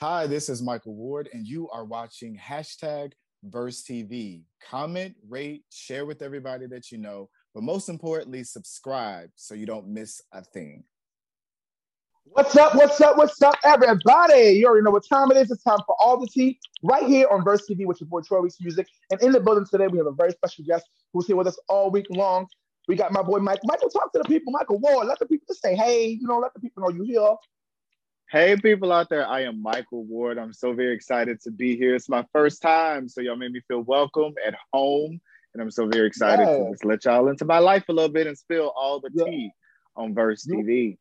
Hi, this is Michael Ward, and you are watching hashtag Verse TV. Comment, rate, share with everybody that you know, but most importantly, subscribe so you don't miss a thing. What's up? What's up? What's up, everybody? You already know what time it is. It's time for all the tea right here on Verse TV, which is boy Troy Weeks Music. And in the building today, we have a very special guest who's here with us all week long. We got my boy Mike. Michael, talk to the people. Michael Ward, let the people just say, hey, you know, let the people know you're here. Hey, people out there. I am Michael Ward. I'm so very excited to be here. It's my first time, so y'all made me feel welcome at home. And I'm so very excited yeah. to just let y'all into my life a little bit and spill all the tea yeah. on Verse TV.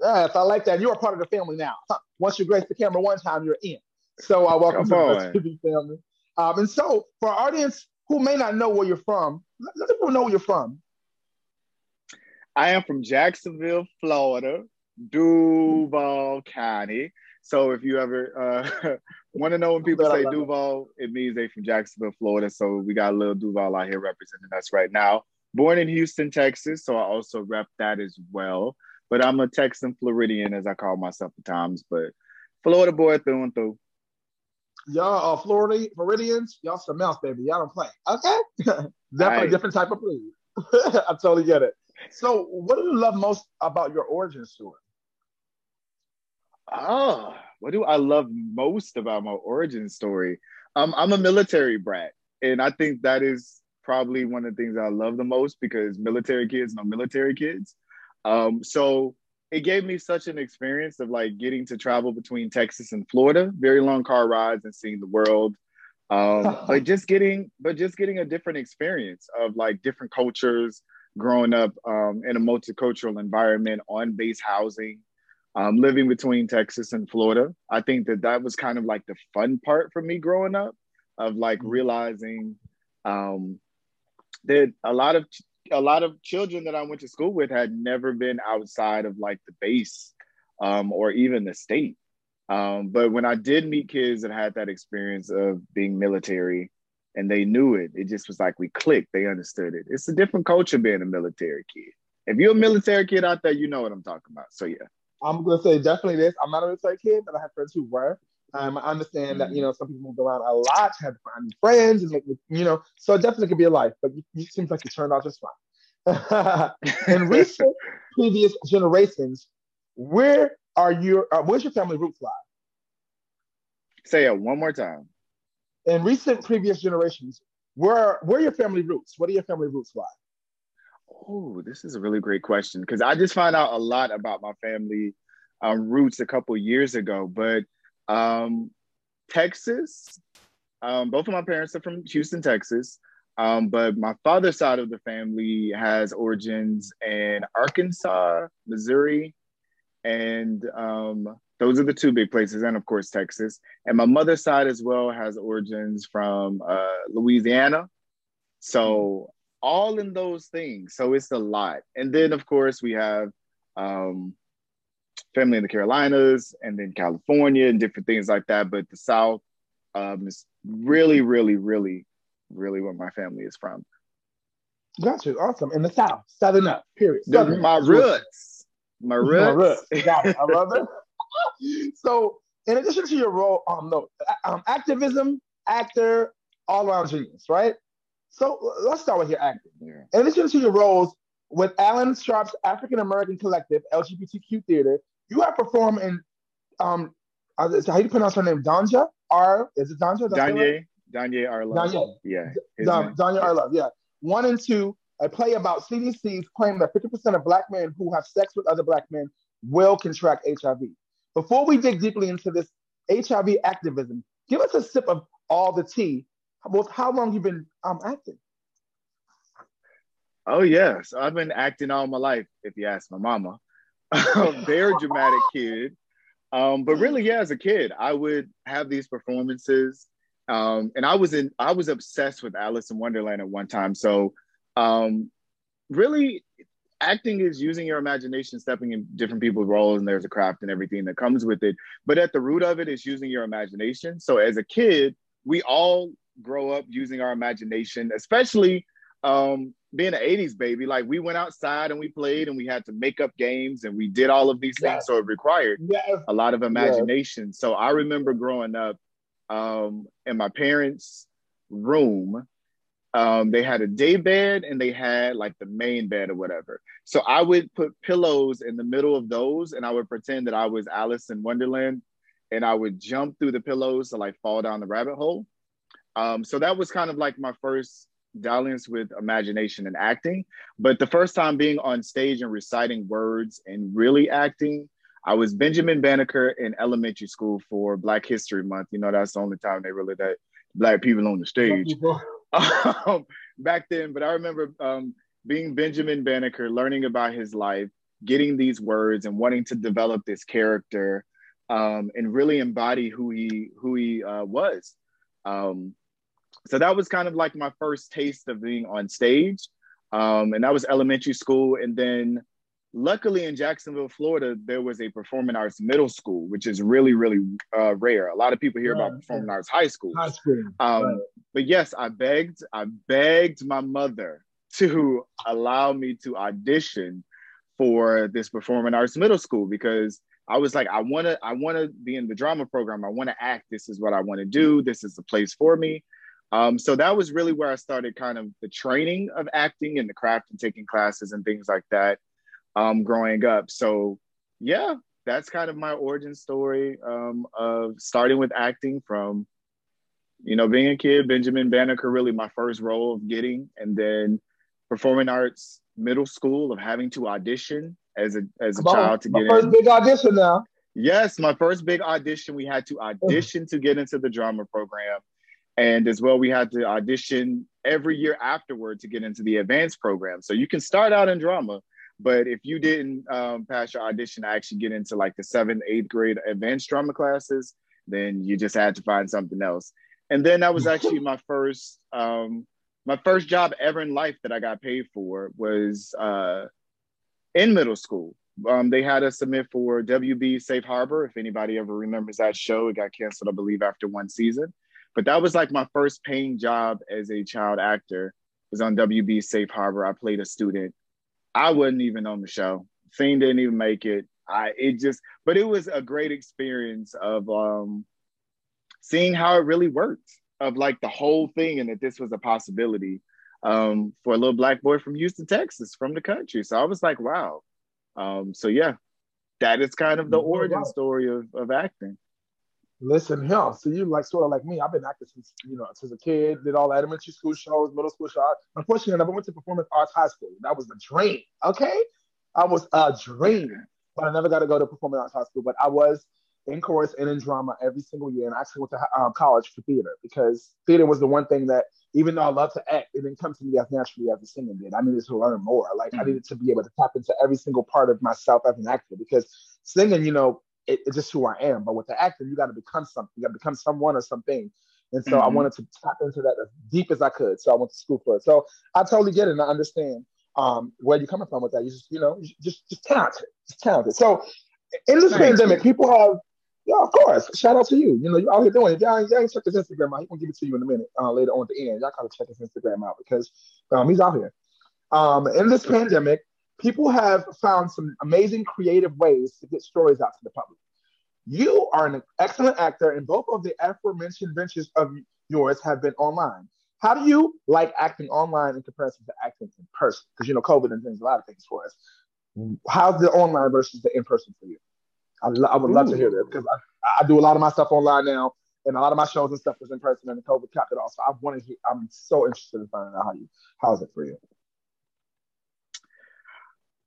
Yes, I like that. You're part of the family now. Once you grace the camera one time, you're in. So I uh, welcome Come to on. the TV family. Um, and so, for our audience who may not know where you're from, let people know where you're from. I am from Jacksonville, Florida, Duval County. So if you ever uh, want to know when people say Duval, it means they from Jacksonville, Florida. So we got a little Duval out here representing us right now. Born in Houston, Texas, so I also rep that as well but I'm a Texan Floridian, as I call myself at times. But Florida boy through and through. Y'all are Florida Floridians. Y'all some else, baby. Y'all don't play. Okay, definitely a different type of breed. I totally get it. So, what do you love most about your origin story? Oh, what do I love most about my origin story? Um, I'm a military brat, and I think that is probably one of the things I love the most because military kids know military kids. Um, so it gave me such an experience of like getting to travel between Texas and Florida, very long car rides and seeing the world. Um, but just getting, but just getting a different experience of like different cultures, growing up um, in a multicultural environment, on base housing, um, living between Texas and Florida. I think that that was kind of like the fun part for me growing up, of like mm-hmm. realizing um, that a lot of a lot of children that I went to school with had never been outside of like the base um, or even the state. Um, but when I did meet kids that had that experience of being military and they knew it, it just was like we clicked, they understood it. It's a different culture being a military kid. If you're a military kid out there, you know what I'm talking about. So yeah. I'm gonna say definitely this. I'm not a military kid, but I have friends who were. Um, I understand that you know some people move around a lot, have to find friends, and you know, so it definitely could be a life. But it seems like you turned out just fine. In recent previous generations, where are your uh, where's your family roots lie? Say it one more time. In recent previous generations, where where are your family roots? What are your family roots lie? Oh, this is a really great question because I just found out a lot about my family um, roots a couple years ago, but um, Texas. Um, both of my parents are from Houston, Texas. Um, but my father's side of the family has origins in Arkansas, Missouri, and um, those are the two big places, and of course Texas. And my mother's side as well has origins from uh, Louisiana. So all in those things. So it's a lot. And then of course we have um, family in the Carolinas and then California and different things like that. But the South um, is really, really, really, really where my family is from. Got you. Awesome. In the South, Southern up, period. Southern. My roots. My roots. My roots. Got it. I love it. so, in addition to your role, um, no, um, activism, actor, all around genius, right? So let's start with your acting. Yeah. In addition to your roles with Alan Sharp's African American Collective LGBTQ Theater, you have performed in um uh, how do you pronounce her name? Danja R is it Danja? Danye Danye R Love. Danye. Yeah. Danya, Danya R Love. Yeah. One in Two, a play about CDC's claim that 50% of black men who have sex with other black men will contract HIV. Before we dig deeply into this HIV activism, give us a sip of all the tea. With how long you've been um, acting? Oh yes, I've been acting all my life. If you ask my mama, very dramatic kid. Um, but really, yeah, as a kid, I would have these performances. Um, and I was in, I was obsessed with Alice in Wonderland at one time. So, um, really, acting is using your imagination, stepping in different people's roles, and there's a craft and everything that comes with it. But at the root of it is using your imagination. So, as a kid, we all grow up using our imagination, especially um, being an 80s baby, like we went outside and we played and we had to make up games and we did all of these things. Yes. So it required yes. a lot of imagination. Yes. So I remember growing up um, in my parents' room. Um, they had a day bed and they had like the main bed or whatever. So I would put pillows in the middle of those and I would pretend that I was Alice in Wonderland and I would jump through the pillows to like fall down the rabbit hole. Um, so that was kind of like my first dalliance with imagination and acting. But the first time being on stage and reciting words and really acting, I was Benjamin Banneker in elementary school for Black History Month. You know, that's the only time they really let black people on the stage um, back then. But I remember um, being Benjamin Banneker, learning about his life, getting these words, and wanting to develop this character um, and really embody who he who he uh, was. Um, so that was kind of like my first taste of being on stage. Um, and that was elementary school. And then luckily in Jacksonville, Florida, there was a performing arts middle school, which is really, really uh, rare. A lot of people hear right. about performing arts high school. High school. Um, right. But yes, I begged, I begged my mother to allow me to audition for this performing arts middle school because I was like, I want to, I want to be in the drama program. I want to act. This is what I want to do. This is the place for me. Um, so that was really where I started kind of the training of acting and the craft and taking classes and things like that um, growing up. So yeah, that's kind of my origin story um, of starting with acting from, you know, being a kid, Benjamin Banneker, really my first role of getting, and then performing arts middle school of having to audition as a as a Come child on, to get first in. First big audition now. Yes, my first big audition. We had to audition to get into the drama program. And as well, we had to audition every year afterward to get into the advanced program. So you can start out in drama, but if you didn't um, pass your audition to actually get into like the seventh, eighth grade advanced drama classes, then you just had to find something else. And then that was actually my first um, my first job ever in life that I got paid for was uh, in middle school. Um, they had us submit for WB Safe Harbor. If anybody ever remembers that show, it got canceled, I believe, after one season. But that was like my first paying job as a child actor. It was on WB Safe Harbor. I played a student. I wasn't even on the show. Scene didn't even make it. I it just, but it was a great experience of um, seeing how it really worked, of like the whole thing, and that this was a possibility um, for a little black boy from Houston, Texas, from the country. So I was like, wow. Um, so yeah, that is kind of the origin story of, of acting. Listen here. So you like sort of like me. I've been acting since you know since a kid. Did all elementary school shows, middle school shows. Unfortunately, I never went to performance arts high school. That was the dream. Okay, I was a dream, but I never got to go to performing arts high school. But I was in chorus and in drama every single year, and I actually went to um, college for theater because theater was the one thing that even though I love to act, it didn't come to me as naturally as the singing did. I needed to learn more. Like mm-hmm. I needed to be able to tap into every single part of myself as an actor because singing, you know, it, it's just who I am. But with the acting, you got to become something. You got to become someone or something. And so mm-hmm. I wanted to tap into that as deep as I could. So I went to school for it. So I totally get it and I understand um, where you're coming from with that. You just, you know, just just talented, just talented. So in this Thanks. pandemic, people have, yeah, of course. Shout out to you. You know, you're out here doing it. Y'all, y'all check his Instagram out. He gonna give it to you in a minute uh, later on at the end. Y'all gotta check his Instagram out because um, he's out here. Um, in this pandemic, people have found some amazing creative ways to get stories out to the public. You are an excellent actor, and both of the aforementioned ventures of yours have been online. How do you like acting online in comparison to acting in person? Because you know, COVID and things, a lot of things for us. How's the online versus the in person for you? I, I would love Ooh. to hear that because I, I do a lot of my stuff online now, and a lot of my shows and stuff was in person, and the COVID capped it off. So I want to hear. I'm so interested in finding out how you how's it for you.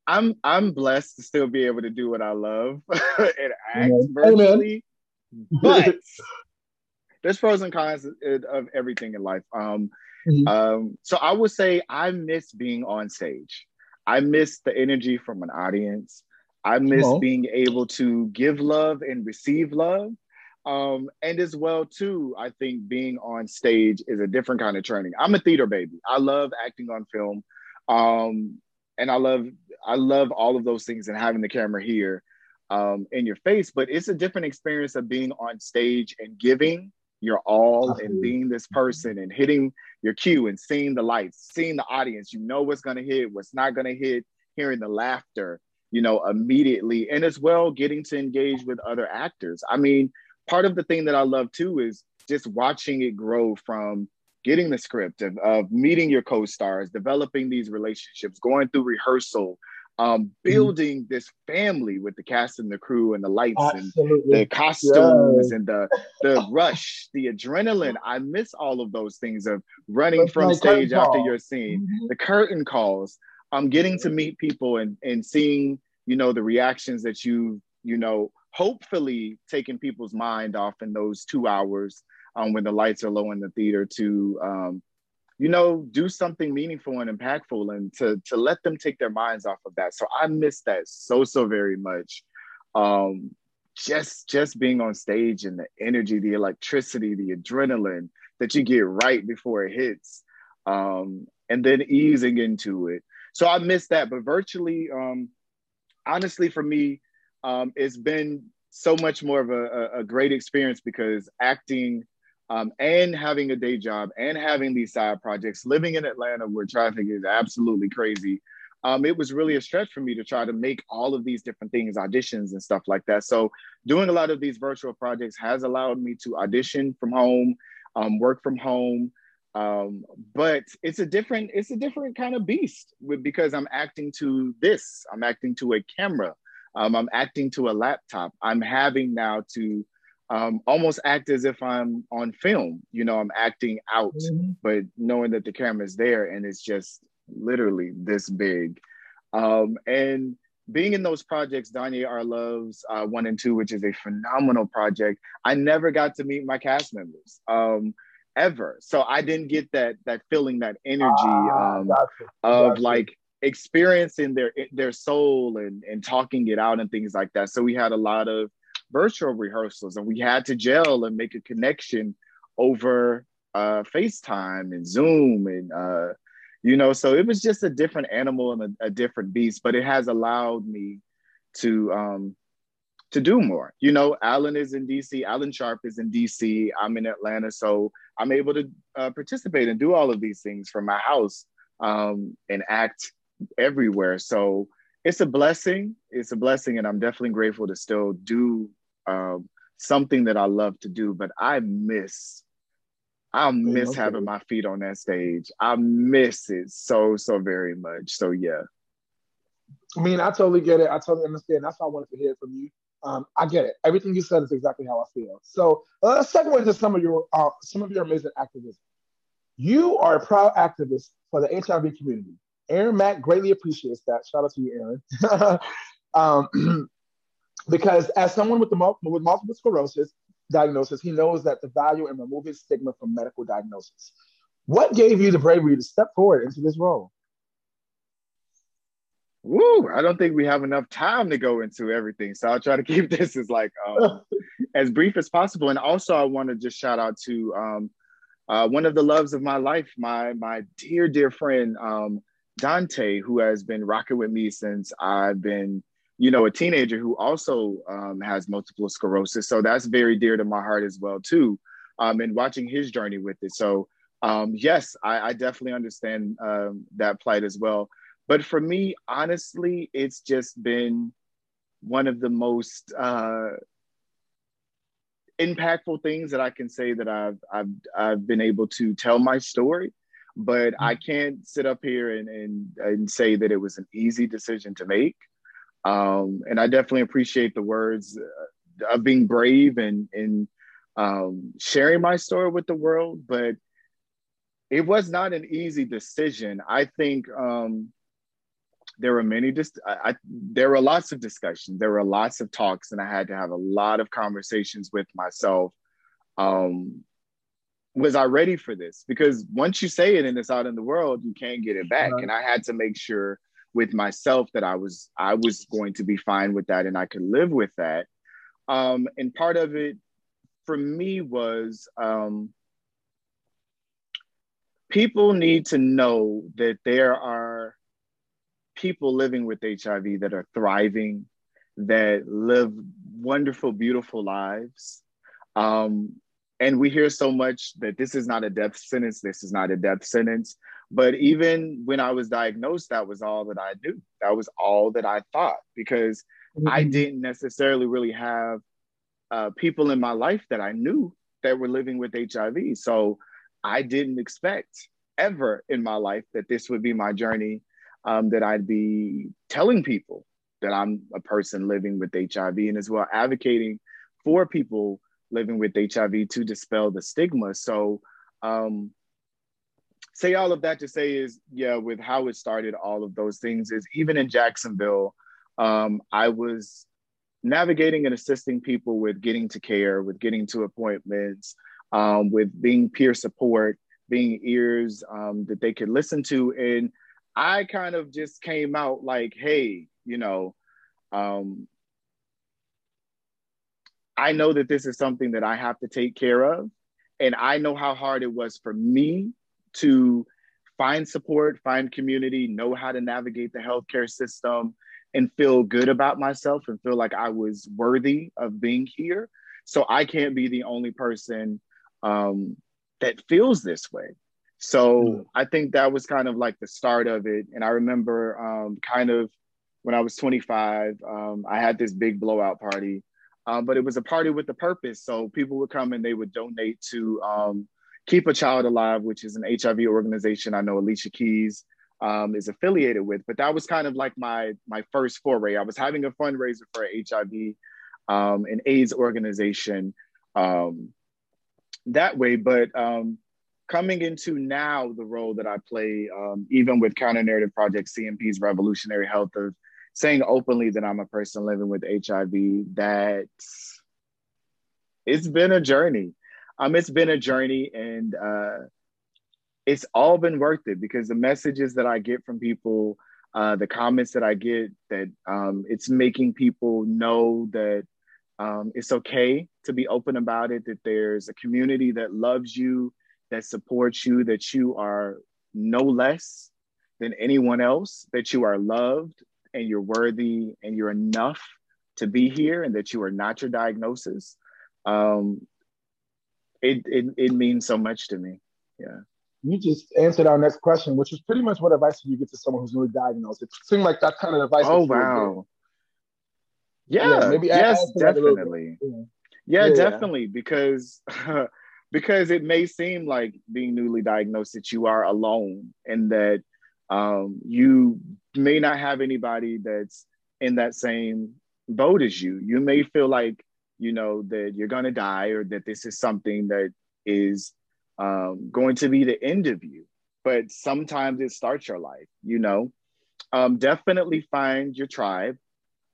I'm I'm blessed to still be able to do what I love and act virtually. But there's pros and cons of everything in life. Um, mm-hmm. um, so I would say I miss being on stage. I miss the energy from an audience. I miss being able to give love and receive love. Um, and as well too, I think being on stage is a different kind of training. I'm a theater baby. I love acting on film. Um, and I love I love all of those things and having the camera here um, in your face. But it's a different experience of being on stage and giving your all and being this person and hitting your cue and seeing the lights, seeing the audience. You know what's going to hit, what's not going to hit, hearing the laughter, you know, immediately. And as well, getting to engage with other actors. I mean, part of the thing that I love too is just watching it grow from getting the script of, of meeting your co-stars developing these relationships going through rehearsal um, mm-hmm. building this family with the cast and the crew and the lights Absolutely. and the costumes yes. and the the rush, the adrenaline. I miss all of those things of running That's from stage after your scene, mm-hmm. the curtain calls. I'm um, getting to meet people and and seeing you know the reactions that you you know hopefully taking people's mind off in those two hours um, when the lights are low in the theater to um, you know do something meaningful and impactful and to to let them take their minds off of that. So i miss that so so very much. Um, just just being on stage and the energy the electricity the adrenaline that you get right before it hits um, and then easing into it. So i miss that but virtually um, honestly for me um, it's been so much more of a, a, great experience because acting um, and having a day job and having these side projects, living in Atlanta where traffic is absolutely crazy, um, it was really a stretch for me to try to make all of these different things, auditions and stuff like that. So doing a lot of these virtual projects has allowed me to audition from home, um, work from home. Um, but it's a different, it's a different kind of beast because I'm acting to this, I'm acting to a camera, um, I'm acting to a laptop. I'm having now to um, almost act as if I'm on film. You know, I'm acting out, mm-hmm. but knowing that the camera's there and it's just literally this big. Um, and being in those projects, Danye R Love's uh, one in two, which is a phenomenal project, I never got to meet my cast members um, ever. So I didn't get that that feeling, that energy ah, um, gotcha. of gotcha. like experiencing their their soul and and talking it out and things like that. So we had a lot of virtual rehearsals and we had to gel and make a connection over uh, FaceTime and Zoom and uh, you know, so it was just a different animal and a, a different beast, but it has allowed me to um, to do more. You know, Alan is in DC, Alan Sharp is in DC, I'm in Atlanta, so I'm able to uh, participate and do all of these things from my house um, and act everywhere. So it's a blessing. It's a blessing, and I'm definitely grateful to still do um, something that I love to do, but I miss, I miss okay. having my feet on that stage. I miss it so, so very much. So yeah. I mean, I totally get it. I totally understand. That's why I wanted to hear from you. Um, I get it. Everything you said is exactly how I feel. So uh, let's segue into some of your uh, some of your amazing activism. You are a proud activist for the HIV community. Aaron Mack greatly appreciates that. Shout out to you, Aaron. um, because as someone with, the, with multiple sclerosis diagnosis, he knows that the value in removing stigma from medical diagnosis. What gave you the bravery to step forward into this role? Woo! I don't think we have enough time to go into everything, so I'll try to keep this as like um, as brief as possible. And also, I want to just shout out to um, uh, one of the loves of my life, my my dear dear friend um, Dante, who has been rocking with me since I've been you know, a teenager who also um, has multiple sclerosis. So that's very dear to my heart as well, too. Um, and watching his journey with it. So um, yes, I, I, definitely understand um, that plight as well. But for me, honestly, it's just been one of the most uh, impactful things that I can say that I've, I've, I've been able to tell my story. But I mm-hmm. can't sit up here and, and, and say that it was an easy decision to make. Um, and I definitely appreciate the words uh, of being brave and, and um, sharing my story with the world. But it was not an easy decision. I think um, there were many, dis- I, I, there were lots of discussions, there were lots of talks, and I had to have a lot of conversations with myself. Um, was I ready for this? Because once you say it and it's out in the world, you can't get it back. And I had to make sure with myself that I was I was going to be fine with that and I could live with that. Um, and part of it for me was um, people need to know that there are people living with HIV that are thriving, that live wonderful, beautiful lives. Um, and we hear so much that this is not a death sentence, this is not a death sentence. But even when I was diagnosed, that was all that I knew. That was all that I thought because mm-hmm. I didn't necessarily really have uh, people in my life that I knew that were living with HIV. So I didn't expect ever in my life that this would be my journey, um, that I'd be telling people that I'm a person living with HIV and as well advocating for people living with HIV to dispel the stigma. So, um, say all of that to say is, yeah, with how it started, all of those things is even in Jacksonville, um, I was navigating and assisting people with getting to care, with getting to appointments, um, with being peer support, being ears um, that they could listen to. And I kind of just came out like, hey, you know, um, I know that this is something that I have to take care of. And I know how hard it was for me to find support, find community, know how to navigate the healthcare system, and feel good about myself and feel like I was worthy of being here. So I can't be the only person um, that feels this way. So mm. I think that was kind of like the start of it. And I remember um, kind of when I was 25, um, I had this big blowout party um, but it was a party with a purpose. So people would come and they would donate to um, Keep a Child Alive, which is an HIV organization I know Alicia Keys um, is affiliated with. But that was kind of like my my first foray. I was having a fundraiser for an HIV um, and AIDS organization um, that way. But um, coming into now the role that I play, even with Counter Narrative Project CNP's Revolutionary Health of saying openly that I'm a person living with HIV, that it's been a journey. Um, it's been a journey and uh, it's all been worth it because the messages that I get from people, uh, the comments that I get, that um, it's making people know that um, it's okay to be open about it, that there's a community that loves you, that supports you, that you are no less than anyone else, that you are loved, and you're worthy and you're enough to be here and that you are not your diagnosis, um, it, it, it means so much to me. Yeah. You just answered our next question, which is pretty much what advice do you give to someone who's newly diagnosed? It seemed like that kind of advice. Oh, wow. Yeah, yeah, maybe yes, definitely. Yeah, yeah, yeah definitely. Because because it may seem like being newly diagnosed that you are alone and that um, you may not have anybody that's in that same boat as you. You may feel like, you know, that you're going to die or that this is something that is um, going to be the end of you. But sometimes it starts your life, you know. Um, definitely find your tribe.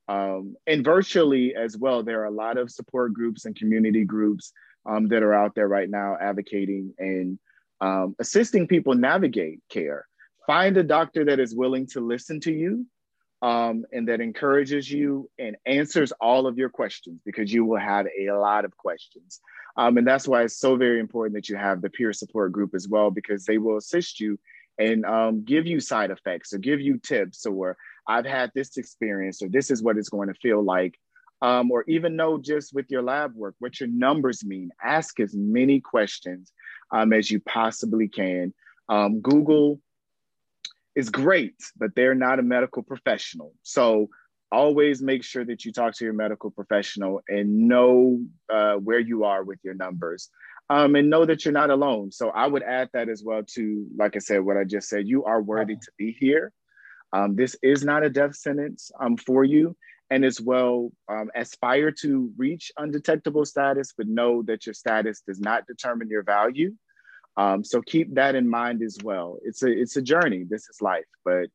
Um, and virtually as well, there are a lot of support groups and community groups um, that are out there right now advocating and um, assisting people navigate care find a doctor that is willing to listen to you um, and that encourages you and answers all of your questions because you will have a lot of questions. Um, and that's why it's so very important that you have the peer support group as well, because they will assist you and um, give you side effects or give you tips or I've had this experience or this is what it's going to feel like. Um, or even know just with your lab work what your numbers mean. Ask as many questions um, as you possibly can. Um, Google is great, but they're not a medical professional. So always make sure that you talk to your medical professional and know uh, where you are with your numbers um, and know that you're not alone. So I would add that as well to, like I said, what I just said, you are worthy to be here. Um, this is not a death sentence um, for you. And as well, um, aspire to reach undetectable status, but know that your status does not determine your value. Um, so keep that in mind as well. It's a it's a journey. This is life, but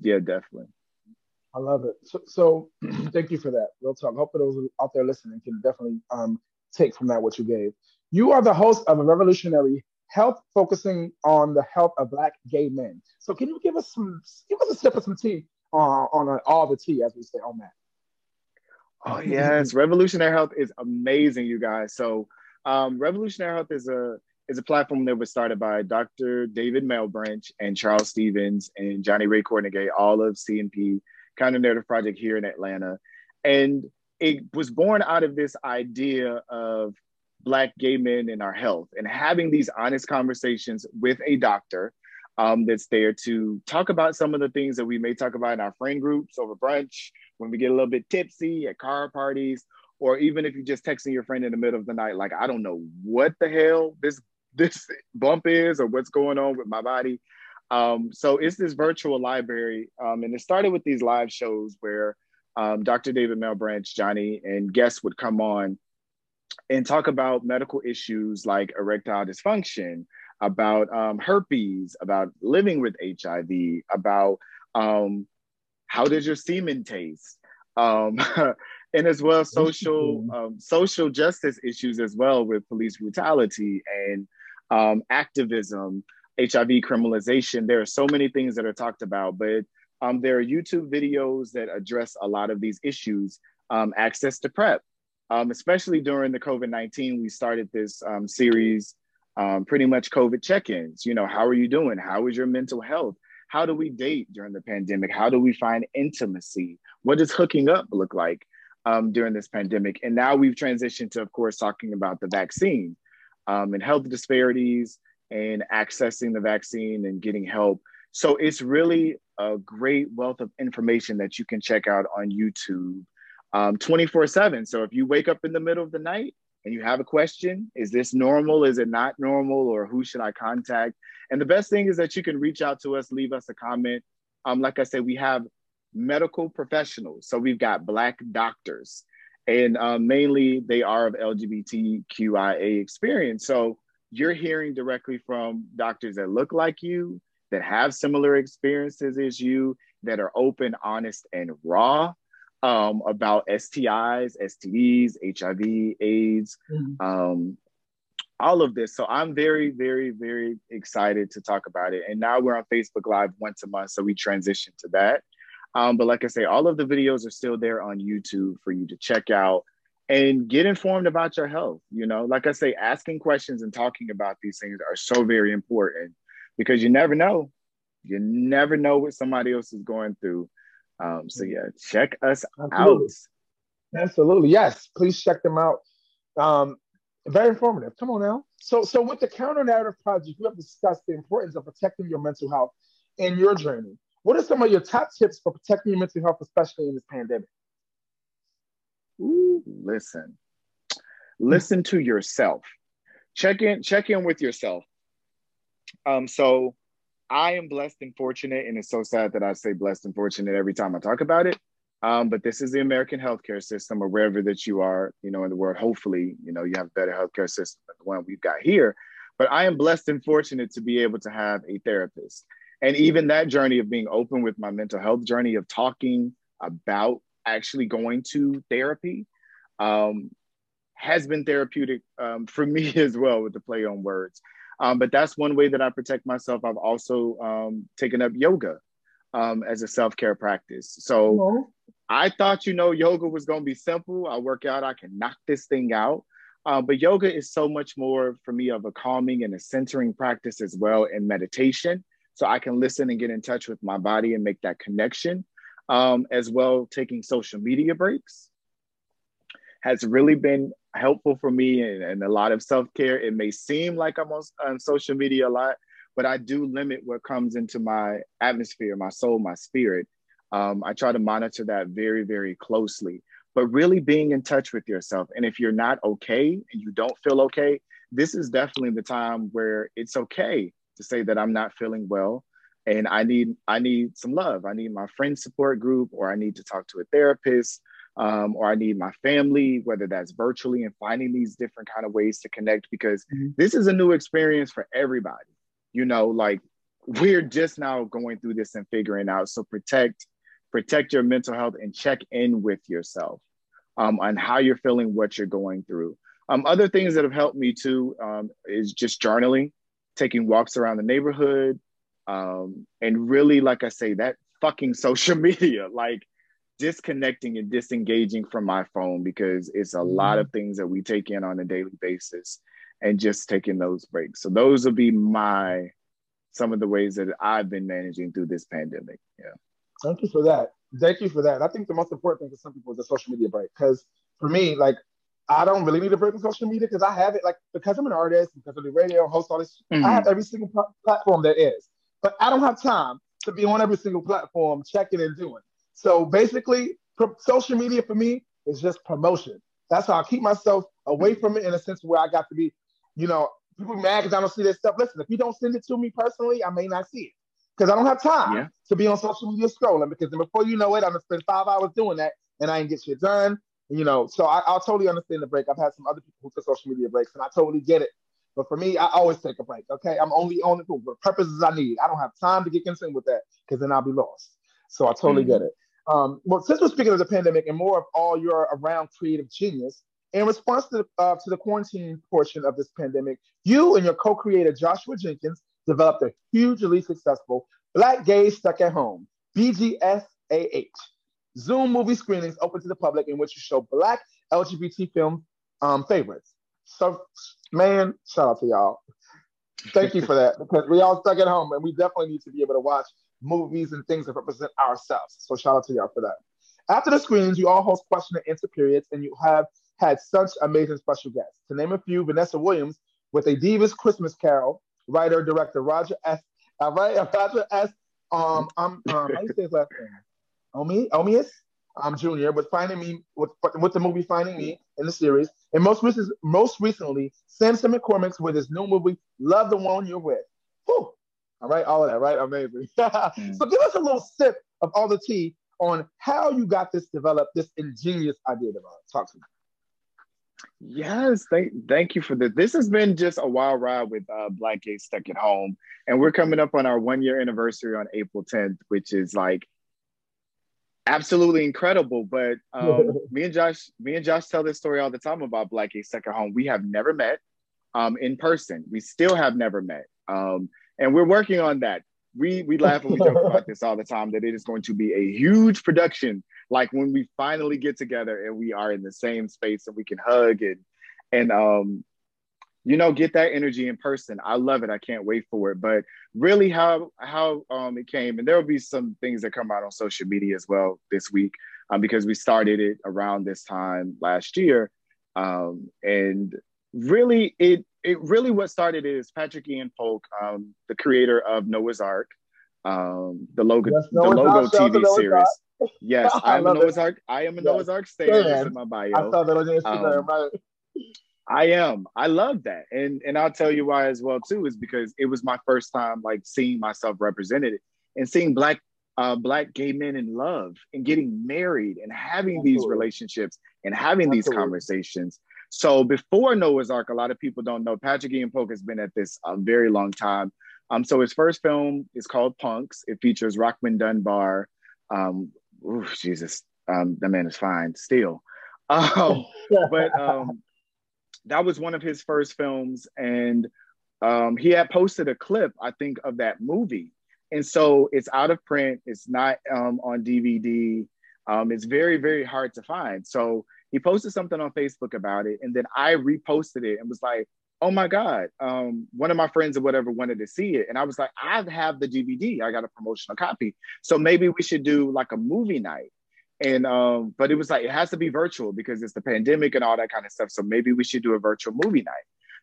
yeah, definitely. I love it. So, so thank you for that. Real talk. Hope those out there listening can definitely um, take from that what you gave. You are the host of a revolutionary health focusing on the health of Black gay men. So can you give us some give us a sip of some tea uh, on uh, all the tea, as we say on that? Oh yes, Revolutionary Health is amazing, you guys. So um, Revolutionary Health is a is a platform that was started by Dr. David Malebranche and Charles Stephens and Johnny Ray Kornegay, all of CNP Counter Narrative Project here in Atlanta. And it was born out of this idea of Black gay men in our health and having these honest conversations with a doctor um, that's there to talk about some of the things that we may talk about in our friend groups over brunch, when we get a little bit tipsy at car parties, or even if you're just texting your friend in the middle of the night, like, I don't know what the hell this this bump is or what's going on with my body. Um, so it's this virtual library. Um, and it started with these live shows where um, Dr. David Malebranche, Johnny, and guests would come on and talk about medical issues like erectile dysfunction, about um, herpes, about living with HIV, about um, how does your semen taste, um, and as well social um, social justice issues as well with police brutality and um, activism, HIV criminalization. There are so many things that are talked about, but um, there are YouTube videos that address a lot of these issues. access to PrEP, especially during the COVID 19, we started this series um, pretty much COVID check ins. You know, how are you doing? How is your mental health? How do we date during the pandemic? How do we find intimacy? What does hooking up look like um, during this pandemic? And now we've transitioned to, of course, talking about the vaccine um, and health disparities and accessing the vaccine and getting help. So it's really a great wealth of information that you can check out on YouTube um, 24 7. So if you wake up in the middle of the night and you have a question, is this normal? Is it not normal? Or who should I contact? And the best thing is that you can reach out to us, leave us a comment. Um, like I said, we have medical professionals. So we've got Black doctors, and um, mainly they are of LGBTQIA experience. So you're hearing directly from doctors that look like you, that have similar experiences as you, that are open, honest, and raw um, about STIs, STDs, HIV, AIDS, mm-hmm. um, all of this. So I'm very, very, very excited to talk about it. And now we're on Facebook Live once a month, so we transition to that. Um, but like I say, all of the videos are still there on YouTube for you to check out and get informed about your health. You know, like I say, asking questions and talking about these things are so very important because you never know. You never know what somebody else is going through. Um, so yeah, check us Absolutely. out. Absolutely, yes. Please check them out. Um, very informative. Come on now. So, so with the counter narrative project, you have discussed the importance of protecting your mental health in your journey. What are some of your top tips for protecting your mental health, especially in this pandemic? Ooh, listen, listen to yourself. Check in, check in with yourself. Um, so I am blessed and fortunate, and it's so sad that I say blessed and fortunate every time I talk about it. Um, but this is the American healthcare system, or wherever that you are, you know, in the world. Hopefully, you know, you have a better healthcare system than the one we've got here. But I am blessed and fortunate to be able to have a therapist, and even that journey of being open with my mental health journey of talking about actually going to therapy um, has been therapeutic um, for me as well with the play on words. Um, but that's one way that I protect myself. I've also um, taken up yoga um, as a self care practice. So. I thought, you know, yoga was going to be simple. I work out, I can knock this thing out. Uh, but yoga is so much more for me of a calming and a centering practice as well in meditation. So I can listen and get in touch with my body and make that connection. Um, as well, taking social media breaks has really been helpful for me and, and a lot of self-care. It may seem like i'm on, on, social media a lot but i do limit what comes into my atmosphere my soul my spirit. Um, i try to monitor that very very closely but really being in touch with yourself. And if you're not okay and you don't feel okay this is definitely the time where it's okay to say that i'm not feeling well and i need i need some love i need my friend support group or i need to talk to a therapist um, or I need my family, whether that's virtually and finding these different kind of ways to connect because mm-hmm. this is a new experience for everybody. You know, like we're just now going through this and figuring out. So protect, protect your mental health and check in with yourself um, on how you're feeling, what you're going through. Um, other things that have helped me too um, is just journaling, taking walks around the neighborhood, um, and really, like I say, that fucking social media. Like disconnecting and disengaging from my phone because it's a mm-hmm. lot of things that we take in on a daily basis and just taking those breaks. So those will be my some of the ways that I've been managing through this pandemic. Yeah. Thank you for that. Thank you for that. I think the most important thing for some people is the social media break. Because for me, like I don't really need a break on social media because I have it like because I'm an artist, because of the radio, host all this. Mm-hmm. I have every single platform there is, but I don't have time to be on every single platform checking and doing. So basically, pro- social media for me is just promotion. That's how I keep myself away from it in a sense where I got to be, you know, people mad because I don't see this stuff. Listen, if you don't send it to me personally, I may not see it because I don't have time yeah. to be on social media scrolling. Because before you know it, I'm gonna spend five hours doing that and I ain't get shit done. You know, so I, will totally understand the break. I've had some other people who took social media breaks, and I totally get it. But for me, I always take a break. Okay, I'm only on it for the purposes I need. I don't have time to get concerned with that because then I'll be lost. So I totally mm-hmm. get it. Um, well, since we're speaking of the pandemic and more of all your around creative genius, in response to, uh, to the quarantine portion of this pandemic, you and your co-creator Joshua Jenkins developed a hugely successful Black Gays Stuck at Home, BGSAH. Zoom movie screenings open to the public in which you show Black LGBT film um, favorites. So, man, shout out to y'all. Thank you for that because we all stuck at home and we definitely need to be able to watch movies and things that represent ourselves. So, shout out to y'all for that. After the screenings, you all host question and answer periods, and you have had such amazing special guests. To name a few, Vanessa Williams with a Divas Christmas Carol, writer director Roger S. All right, Roger S. Um, um, um, how do you say his last name? Omi, Omeus, um, Jr. with Finding Me with, with the movie Finding Me in the series, and most recent, most recently, Samson McCormick's with his new movie Love the One You're With. Whew. All right, all of that, right? Amazing. mm. So give us a little sip of all the tea on how you got this developed, this ingenious idea developed. Talk to me. Yes, thank thank you for this. This has been just a wild ride with uh, Black Gay Stuck at Home, and we're coming up on our one year anniversary on April 10th, which is like absolutely incredible. But um, me and Josh, me and Josh tell this story all the time about Black Stuck at Home. We have never met um, in person. We still have never met, um, and we're working on that. We we laugh and we joke about this all the time that it is going to be a huge production. Like when we finally get together and we are in the same space and we can hug and and um you know get that energy in person. I love it. I can't wait for it. But really how how um it came and there will be some things that come out on social media as well this week um, because we started it around this time last year. Um and really it it really what started is patrick ian polk um the creator of noah's arc um the logo yes, the logo tv series. Yes i'm a noah's it. arc i am a yes. noah's arc this in my bio. I saw that on instagram um, right I am. I love that. And and I'll tell you why as well too is because it was my first time like seeing myself represented and seeing black uh, black gay men in love and getting married and having Absolutely. these relationships and having Absolutely. these conversations. So before Noah's Arc, a lot of people don't know Patrick Ian Polk has been at this a very long time. Um, so his first film is called Punks. It features Rockmond Dunbar. Um, ooh, Jesus, um, the man is fine still. Um, but um, that was one of his first films, and um, he had posted a clip, I think, of that movie. And so it's out of print. It's not um, on DVD. Um, it's very, very hard to find. So he posted something on Facebook about it, and then I reposted it and was like, "Oh my God!" Um, one of my friends or whatever wanted to see it, and I was like, "I have the DVD. I got a promotional copy. So maybe we should do like a movie night." And um, but it was like it has to be virtual because it's the pandemic and all that kind of stuff. So maybe we should do a virtual movie night.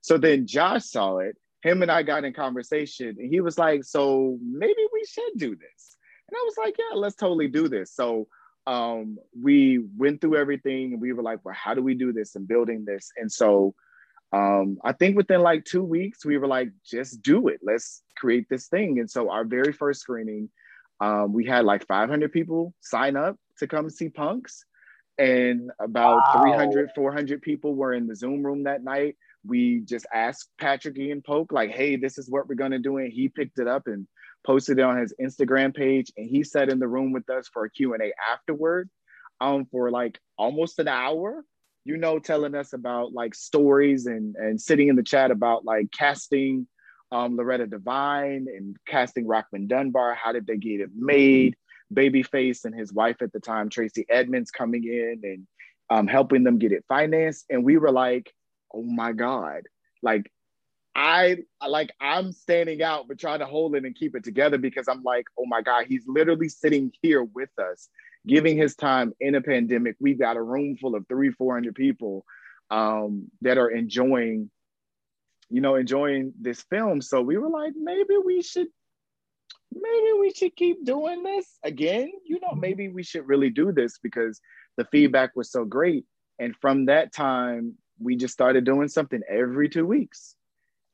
So then Josh saw it. Him and I got in conversation, and he was like, "So maybe we should do this." And I was like, "Yeah, let's totally do this." So um, we went through everything, and we were like, "Well, how do we do this?" And building this, and so um, I think within like two weeks, we were like, "Just do it. Let's create this thing." And so our very first screening, um, we had like 500 people sign up to come see punks and about wow. 300 400 people were in the zoom room that night we just asked patrick ian polk like hey this is what we're going to do and he picked it up and posted it on his instagram page and he sat in the room with us for a q&a afterward um, for like almost an hour you know telling us about like stories and and sitting in the chat about like casting um, loretta devine and casting Rockmond dunbar how did they get it made Babyface and his wife at the time, Tracy Edmonds, coming in and um, helping them get it financed. And we were like, oh my God. Like, I like I'm standing out, but trying to hold it and keep it together because I'm like, oh my God, he's literally sitting here with us, giving his time in a pandemic. We've got a room full of three, 400 people. um, that are enjoying, you know, enjoying this film. So we were like, maybe we should, maybe we should keep doing this again. You know, maybe we should really do this because the feedback was so great. And from that time, we just started doing something every two weeks.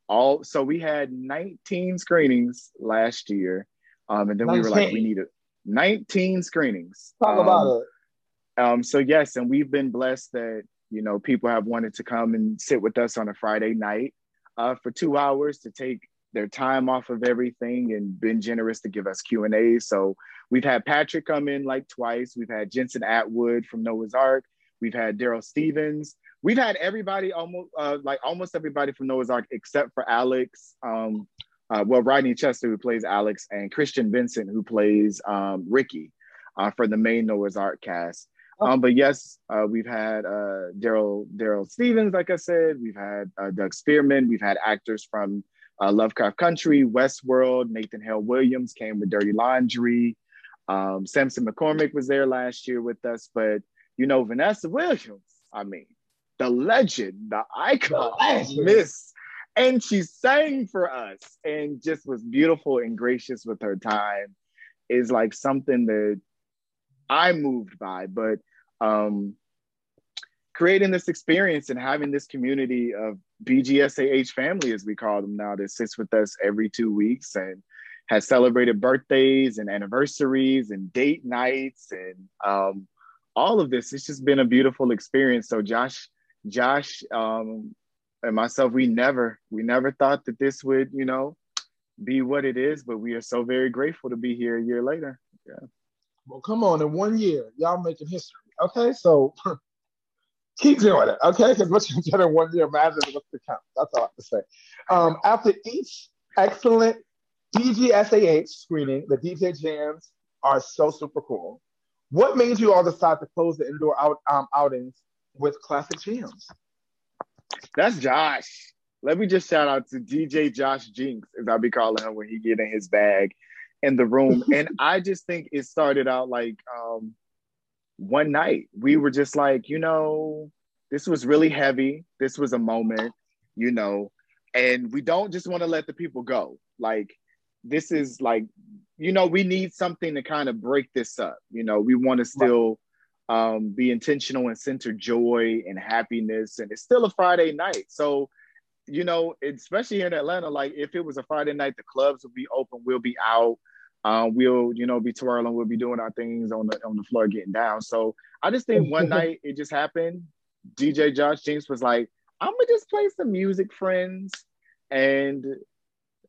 All so we had 19 screenings last year. Um, and then 19. we were like, we needed 19 screenings. Talk um, about it. Um, so yes, and we've been blessed that you know people have wanted to come and sit with us on a Friday night uh, for two hours to take their time off of everything and been generous to give us Q and A. So we've had Patrick come in like twice. We've had Jensen Atwood from Noah's Arc. We've had Darryl Stephens. We've had everybody almost uh, like almost everybody from Noah's Arc except for Alex. Um, uh, well, Rodney Chester who plays Alex and Christian Vincent who plays um, Ricky uh, for the main Noah's Arc cast. Um, but yes, uh, we've had uh, Darryl Darryl Stephens, like I said. We've had uh, Doug Spearman. We've had actors from uh, Lovecraft Country, Westworld. Nathan Hale Williams came with Dirty Laundry. Um, Sampson McCormick was there last year with us. But you know, Vanessa Williams. I mean, the legend, the icon, Miss, and she sang for us and just was beautiful and gracious with her time. Is like something that I'm moved by, but um, creating this experience and having this community of BGSAH family, as we call them now, that sits with us every two weeks and has celebrated birthdays and anniversaries and date nights and um, all of this. It's just been a beautiful experience. So Josh, Josh, um, and myself, we never, we never thought that this would, you know, be what it is, but we are so very grateful to be here a year later. Yeah. Well, come on, in one year, y'all making history. Okay, so keep doing it. Okay, because what you get in one year matters what's to count. That's all I have to say. Um, after each excellent BGSAH screening, the DJ jams are so super cool. What made you all decide to close the indoor out, um, outings with classic jams? That's Josh. Let me just shout out to DJ Josh Jinx, as I'll be calling him when he get in his bag in the room. and I just think it started out like um, one night. We were just like, you know, this was really heavy. This was a moment, you know, and we don't just want to let the people go. Like, this is like, you know, we need something to kind of break this up. You know, we want to still right. um, be intentional and center joy and happiness. And it's still a Friday night. So, you know, especially here in Atlanta, like if it was a Friday night, the clubs will be open, we'll be out. Um, we'll, you know, be twirling, we'll be doing our things on the on the floor, getting down. So I just think one night it just happened. DJ Josh Jinx was like, I'm gonna just play some music, friends. And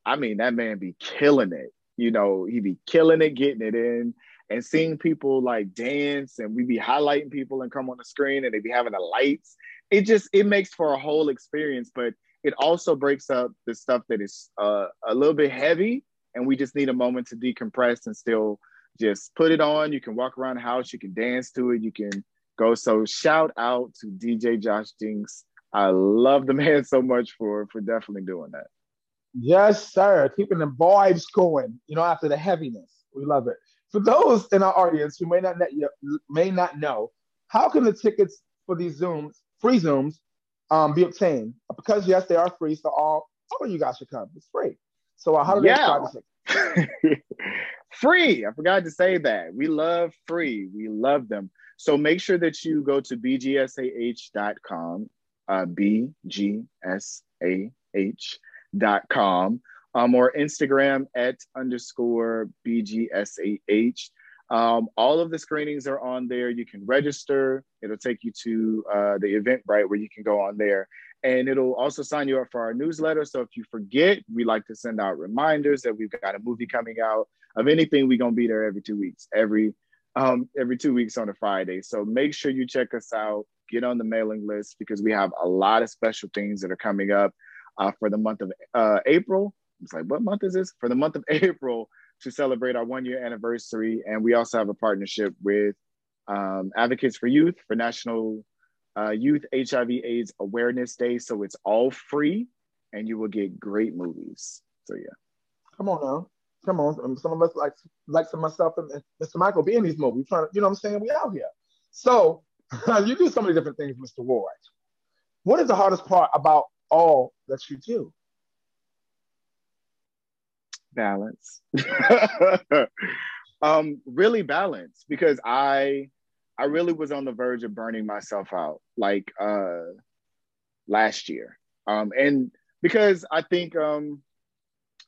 I mean, that man be killing it. You know, he be killing it, getting it in, and seeing people like dance, and we be highlighting people and come on the screen, and they be having the lights. It just it makes for a whole experience, but it also breaks up the stuff that is uh, a little bit heavy and we just need a moment to decompress and still just put it on. You can walk around the house, you can dance to it, you can go. So shout out to DJ Josh Jinx. I love the man so much for for definitely doing that. Yes, sir. Keeping the vibes going, you know, after the heaviness. We love it. For those in our audience who may not may not know, how can the tickets for these Zooms, free Zooms, um, be obtained? Because yes, they are free, so all all of you guys should come. It's free. So how do yeah. they free. I forgot to say that. We love free. We love them. So make sure that you go to bgsah.com, uh, bgsah.com, um, or Instagram at underscore bgsah. Um, all of the screenings are on there. You can register. It'll take you to uh, the Eventbrite where you can go on there and it'll also sign you up for our newsletter. So if you forget, we like to send out reminders that we've got a movie coming out of anything. We're gonna be there every two weeks, every um, every two weeks on a Friday. So make sure you check us out, get on the mailing list because we have a lot of special things that are coming up uh, for the month of uh, April. It's like, what month is this? For the month of April to celebrate our one year anniversary. And we also have a partnership with um, Advocates for Youth for National uh, Youth HIV AIDS Awareness Day. So it's all free and you will get great movies. So yeah. Come on now. Come on. Um, some of us like like some myself and Mr. Michael be in these movies. Trying to, you know what I'm saying? We out here. So you do so many different things, Mr. Ward. what is the hardest part about all that you do? Balance. um, really balance because I I really was on the verge of burning myself out like uh last year. Um and because I think um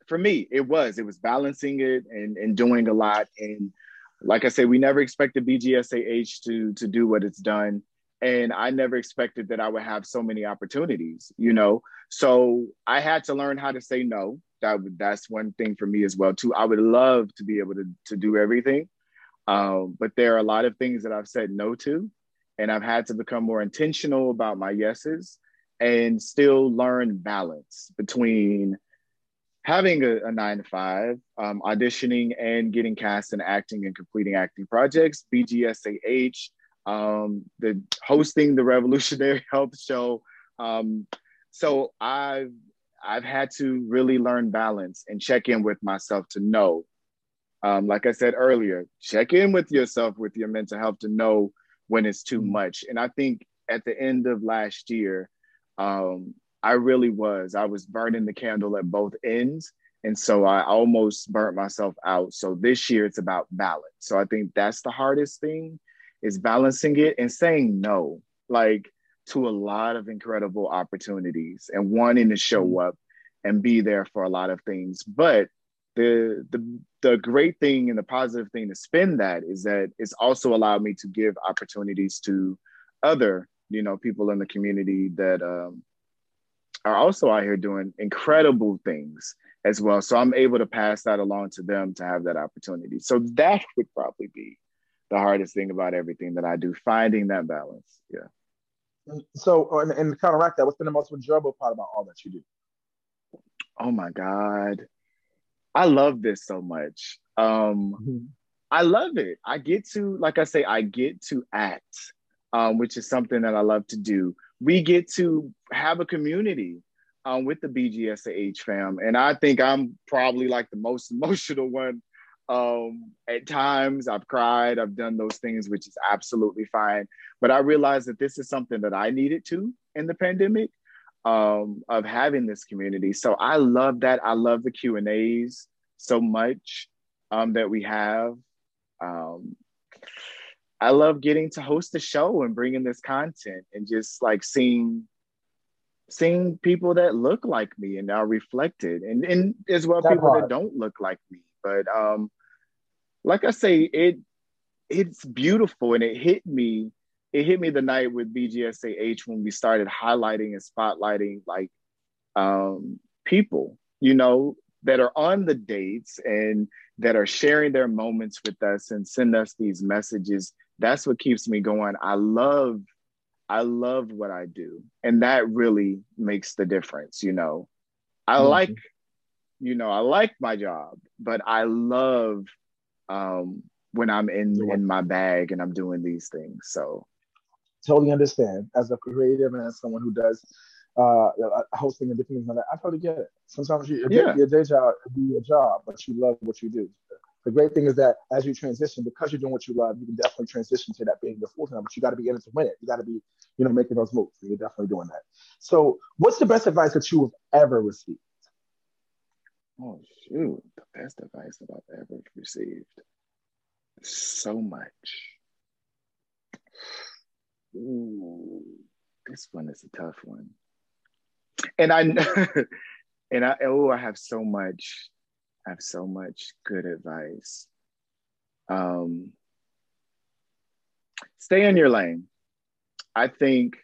for me it was it was balancing it and and doing a lot and like I said we never expected BGSAH to to do what it's done and I never expected that I would have so many opportunities, you know. So I had to learn how to say no. That that's one thing for me as well too. I would love to be able to to do everything, um, but there are a lot of things that I've said no to, and I've had to become more intentional about my yeses and still learn balance between having a, a nine to five, um, auditioning and getting cast and acting and completing acting projects, BGSAH, um, the hosting the Revolutionary Health Show. Um, so I've I've had to really learn balance and check in with myself to know. Um, like I said earlier, check in with yourself with your mental health to know when it's too mm-hmm. much. And I think at the end of last year, um, I really was. I was burning the candle at both ends. And so I almost burnt myself out. So this year it's about balance. So I think that's the hardest thing is balancing it and saying no, like to a lot of incredible opportunities and wanting to show mm-hmm. up and be there for a lot of things. But the the the great thing and the positive thing to spin that is that it's also allowed me to give opportunities to other you know people in the community that um, are also out here doing incredible things as well so i'm able to pass that along to them to have that opportunity so that would probably be the hardest thing about everything that I do, finding that balance. Yeah. So, and, and counteract that, what's been the most enjoyable part about all that you do? Oh my God. I love this so much. Um, mm-hmm. I love it. I get to, like I say, I get to act, um, which is something that I love to do. We get to have a community um, with the BGSAH fam. And I think I'm probably like the most emotional one um, at times I've cried, I've done those things, which is absolutely fine. But I realized that this is something that I needed to in the pandemic um, of having this community. So I love that. I love the Q and A's so much um, that we have. Um, I love getting to host the show and bringing this content and just like seeing seeing people that look like me and are reflected and, and as well that people part. that don't look like me but um like I say, it it's beautiful and it hit me. It hit me the night with BGSAH when we started highlighting and spotlighting like um, people, you know, that are on the dates and that are sharing their moments with us and send us these messages. That's what keeps me going. I love, I love what I do. And that really makes the difference, you know. I mm-hmm. like, you know, I like my job, but I love um, when I'm in in my bag and I'm doing these things. So totally understand as a creative and as someone who does uh, uh hosting and different things like that. I totally get it. Sometimes you, yeah. your day job be your job, but you love what you do. The great thing is that as you transition, because you're doing what you love, you can definitely transition to that being your full time. But you got to be in it to win it. You got to be, you know, making those moves. And you're definitely doing that. So, what's the best advice that you have ever received? Oh shoot, the best advice that I've ever received. So much. Ooh, this one is a tough one. And I and I oh I have so much, I have so much good advice. Um stay in your lane. I think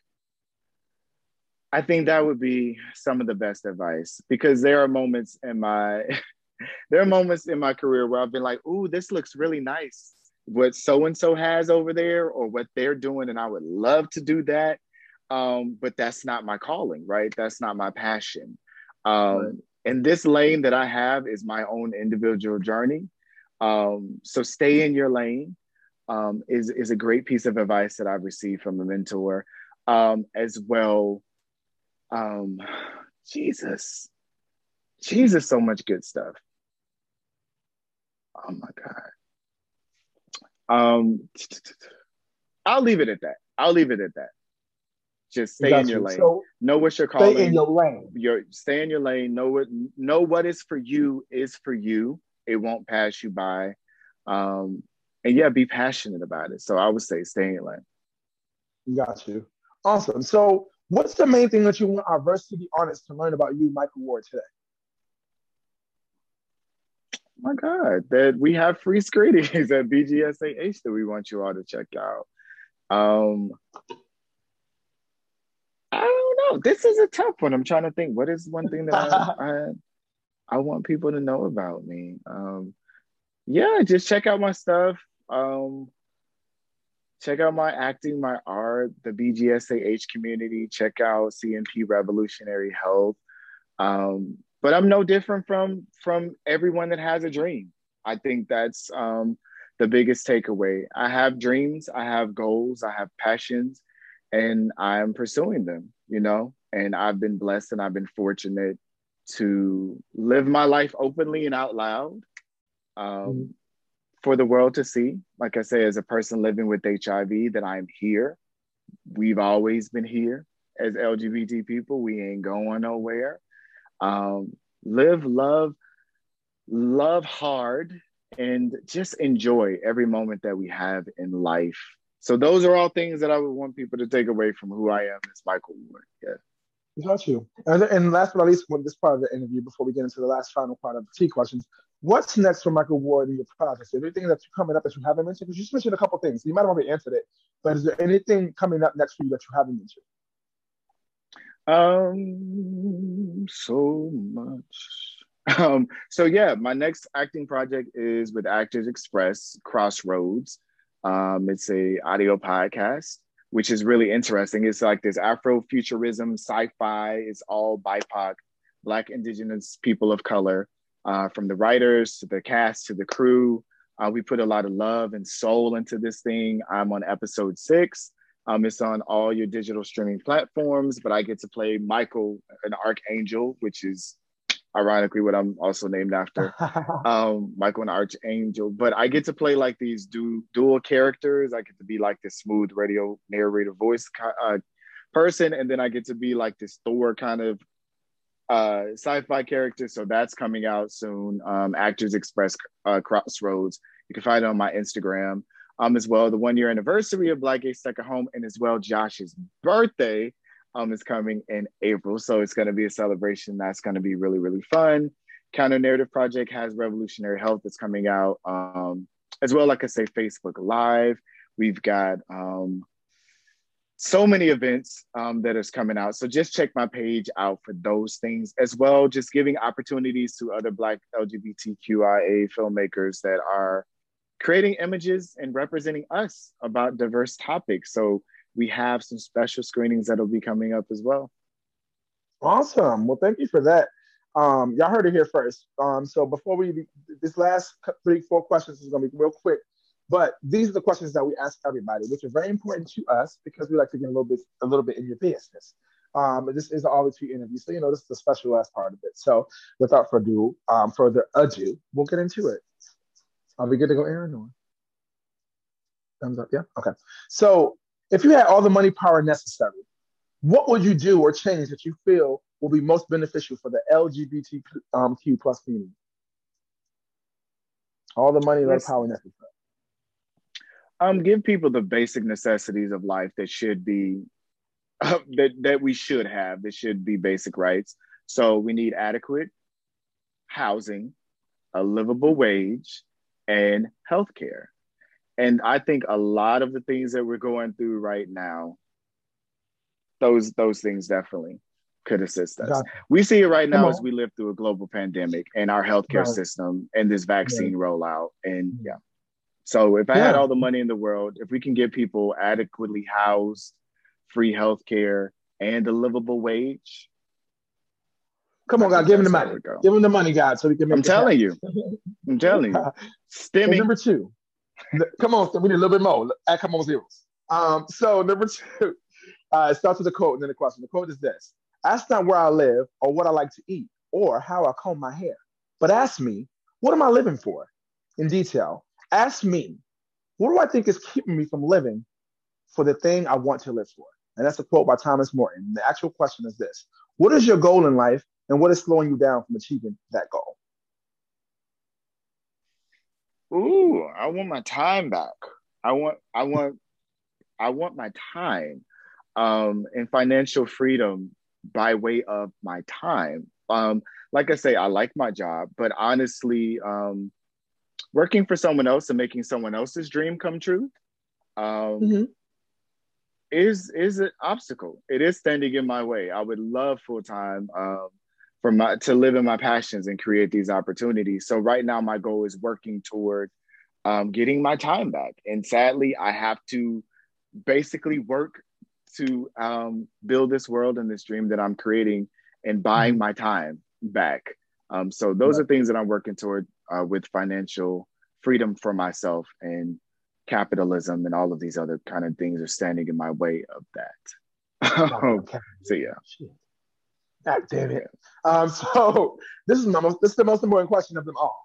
I think that would be some of the best advice because there are moments in my there are moments in my career where I've been like, "Ooh, this looks really nice." What so and so has over there, or what they're doing, and I would love to do that, um, but that's not my calling, right? That's not my passion. Um, right. And this lane that I have is my own individual journey. Um, so stay in your lane um, is is a great piece of advice that I've received from a mentor, um, as well um, Jesus, Jesus, so much good stuff. Oh my God. Um, I'll leave it at that. I'll leave it at that. Just stay in your lane. So know what you're calling. Stay in your lane. Your stay in your lane. Know what know what is for you is for you. It won't pass you by. Um, and yeah, be passionate about it. So I would say stay in your lane. Got you. Awesome. So what's the main thing that you want our varsity artists to learn about you, Michael Ward, today? My God, that we have free screenings at BGSAH that we want you all to check out. Um, I don't know. This is a tough one. I'm trying to think. What is one thing that I, I, I want people to know about me? Um, yeah, just check out my stuff. Um, check out my acting, my art, the BGSAH community. Check out CNP Revolutionary Health. Um, but I'm no different from from everyone that has a dream. I think that's um, the biggest takeaway. I have dreams, I have goals, I have passions, and I'm pursuing them. You know, and I've been blessed and I've been fortunate to live my life openly and out loud um, mm-hmm. for the world to see. Like I say, as a person living with HIV, that I'm here. We've always been here as LGBT people. We ain't going nowhere um, live, love, love hard, and just enjoy every moment that we have in life. So those are all things that I would want people to take away from who I am as Michael Ward. Yeah. Got you. And, last but not least, with this part of the interview, before we get into the last final part of the T questions, what's next for Michael Ward and your projects? Is there anything that's coming up that you haven't mentioned? Because you just mentioned a couple things. You might have already answered it, but is there anything coming up next for you that you haven't mentioned? Um, so much. Um, so yeah, my next acting project is with Actors Express Crossroads. Um, it's a audio podcast, which is really interesting. It's like this Afrofuturism, sci-fi. It's all BIPOC, Black Indigenous people of color, uh, from the writers to the cast to the crew. Uh, we put a lot of love and soul into this thing. I'm on episode six. Um, it's on all your digital streaming platforms, but I get to play Michael, an archangel, which is ironically what I'm also named after. um, Michael, an archangel. But I get to play like these du- dual characters. I get to be like this smooth radio narrator voice uh, person, and then I get to be like this Thor kind of uh, sci-fi character. So that's coming out soon. Um, Actors Express uh, Crossroads. You can find it on my Instagram um, as well. The one year anniversary of Black Gay Second Home, and as well Josh's birthday um, is coming in April. So it's going to be a celebration that's going to be really, really fun. Counter Narrative Project has Revolutionary Health that's coming out, um, as well. Like I say, Facebook Live. We've got um, so many events um, that is coming out. So just check my page out for those things as well. Just giving opportunities to other Black LGBTQIA filmmakers that are creating images and representing us about diverse topics. So we have some special screenings that'll be coming up as well. Awesome. Well, thank you for that. Um, y'all heard it here first. Um, so before we, this last three, four questions is gonna be real quick, but these are the questions that we ask everybody, which are very important to us because we like to get a little bit, a little bit in your business. Um, this is all the two interviews, so you know this is the special last part of it. So without further ado, um, further ado, we'll get into it. Are we good to go, Aaron? Or? Thumbs up. Yeah. Okay. So, if you had all the money power necessary, what would you do or change that you feel will be most beneficial for the LGBTQ um, plus community? All the money, and power necessary. Um, give people the basic necessities of life that should be uh, that that we should have. That should be basic rights. So we need adequate housing, a livable wage, and healthcare. And I think a lot of the things that we're going through right now, those those things definitely could assist us. We see it right now as we live through a global pandemic and our healthcare right. system and this vaccine yeah. rollout. And mm-hmm. yeah. So if I yeah. had all the money in the world, if we can get people adequately housed, free healthcare, and a livable wage, Come on, God, give him the money. Give him the money, God, so we can make I'm telling you. I'm telling you. Stimming. number two. come on, we need a little bit more. Add come on zeros. Um, so number two, uh, it starts with a quote and then the question. The quote is this: Ask not where I live or what I like to eat or how I comb my hair, but ask me, what am I living for? In detail, ask me, what do I think is keeping me from living for the thing I want to live for? And that's a quote by Thomas Merton. The actual question is this What is your goal in life and what is slowing you down from achieving that goal? Ooh, I want my time back. I want, I want, I want my time um, and financial freedom by way of my time. Um, like I say, I like my job, but honestly, um, working for someone else and making someone else's dream come true um, mm-hmm. is is an obstacle. It is standing in my way. I would love full time um, for my to live in my passions and create these opportunities. So right now, my goal is working toward um, getting my time back. And sadly, I have to basically work to um, build this world and this dream that I'm creating and buying mm-hmm. my time back. Um, so those are things that I'm working toward uh, with financial freedom for myself and capitalism and all of these other kind of things are standing in my way of that. so yeah. God damn it. Um, so this is my most, this is the most important question of them all.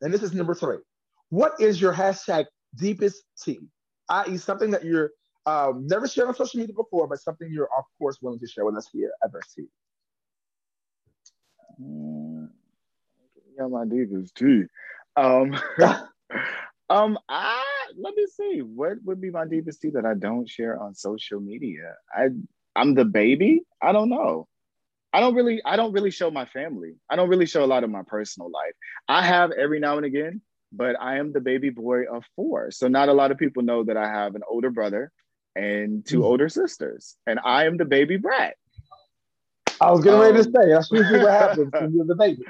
And this is number three. What is your hashtag deepest tea? I.e., something that you're um, never shared on social media before, but something you're of course willing to share with us here at. Mm, got my deepest tea. Um, um, I let me see. What would be my deepest tea that I don't share on social media? I I'm the baby. I don't know. I don't really I don't really show my family. I don't really show a lot of my personal life. I have every now and again, but I am the baby boy of four. So not a lot of people know that I have an older brother and 2 mm older sisters, and I am the baby brat. I was getting um, ready to um, say that's usually what happens when you're the baby.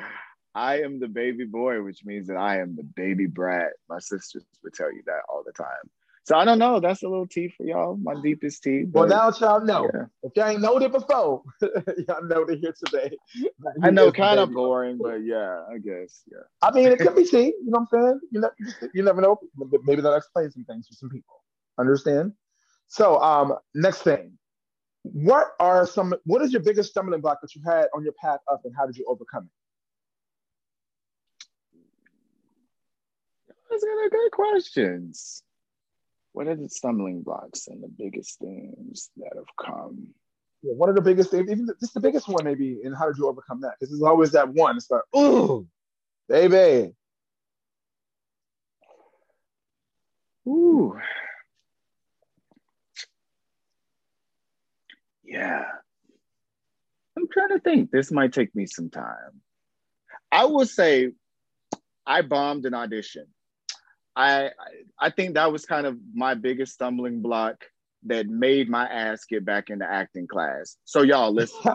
I am the baby boy, which means that I am the baby brat. My sisters would tell you that all the time. So I don't know. That's a little tea for y'all. My deepest tea. But, well, now y'all know. Yeah. If y'all ain't know it before, y'all know it here today. I know, kind of boring, but yeah, I guess yeah. I mean, it could be tea. You know what I'm saying? You, know, you never know. Maybe that explains some things for some people. Understand? So, um, next thing, what are some? What is your biggest stumbling block that you had on your path up, and how did you overcome it? Those are good questions. What are the stumbling blocks and the biggest things that have come? Yeah, one of the biggest things, even just the biggest one, maybe, and how did you overcome that? Because there's always that one. It's like, ooh, baby. Ooh. Yeah. I'm trying to think. This might take me some time. I will say I bombed an audition. I I think that was kind of my biggest stumbling block that made my ass get back into acting class. So y'all listen.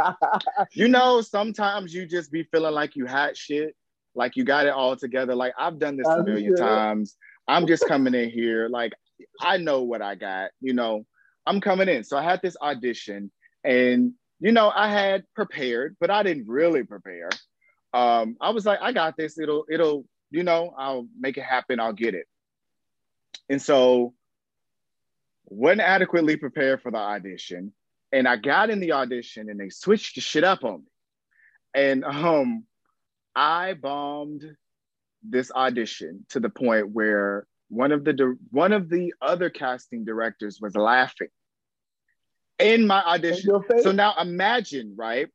you know, sometimes you just be feeling like you had shit, like you got it all together. Like I've done this a million times. I'm just coming in here, like I know what I got. You know, I'm coming in. So I had this audition, and you know, I had prepared, but I didn't really prepare. Um, I was like, I got this. It'll it'll you know, I'll make it happen, I'll get it. And so wasn't adequately prepared for the audition. And I got in the audition and they switched the shit up on me. And um I bombed this audition to the point where one of the one of the other casting directors was laughing in my audition. So now imagine, right?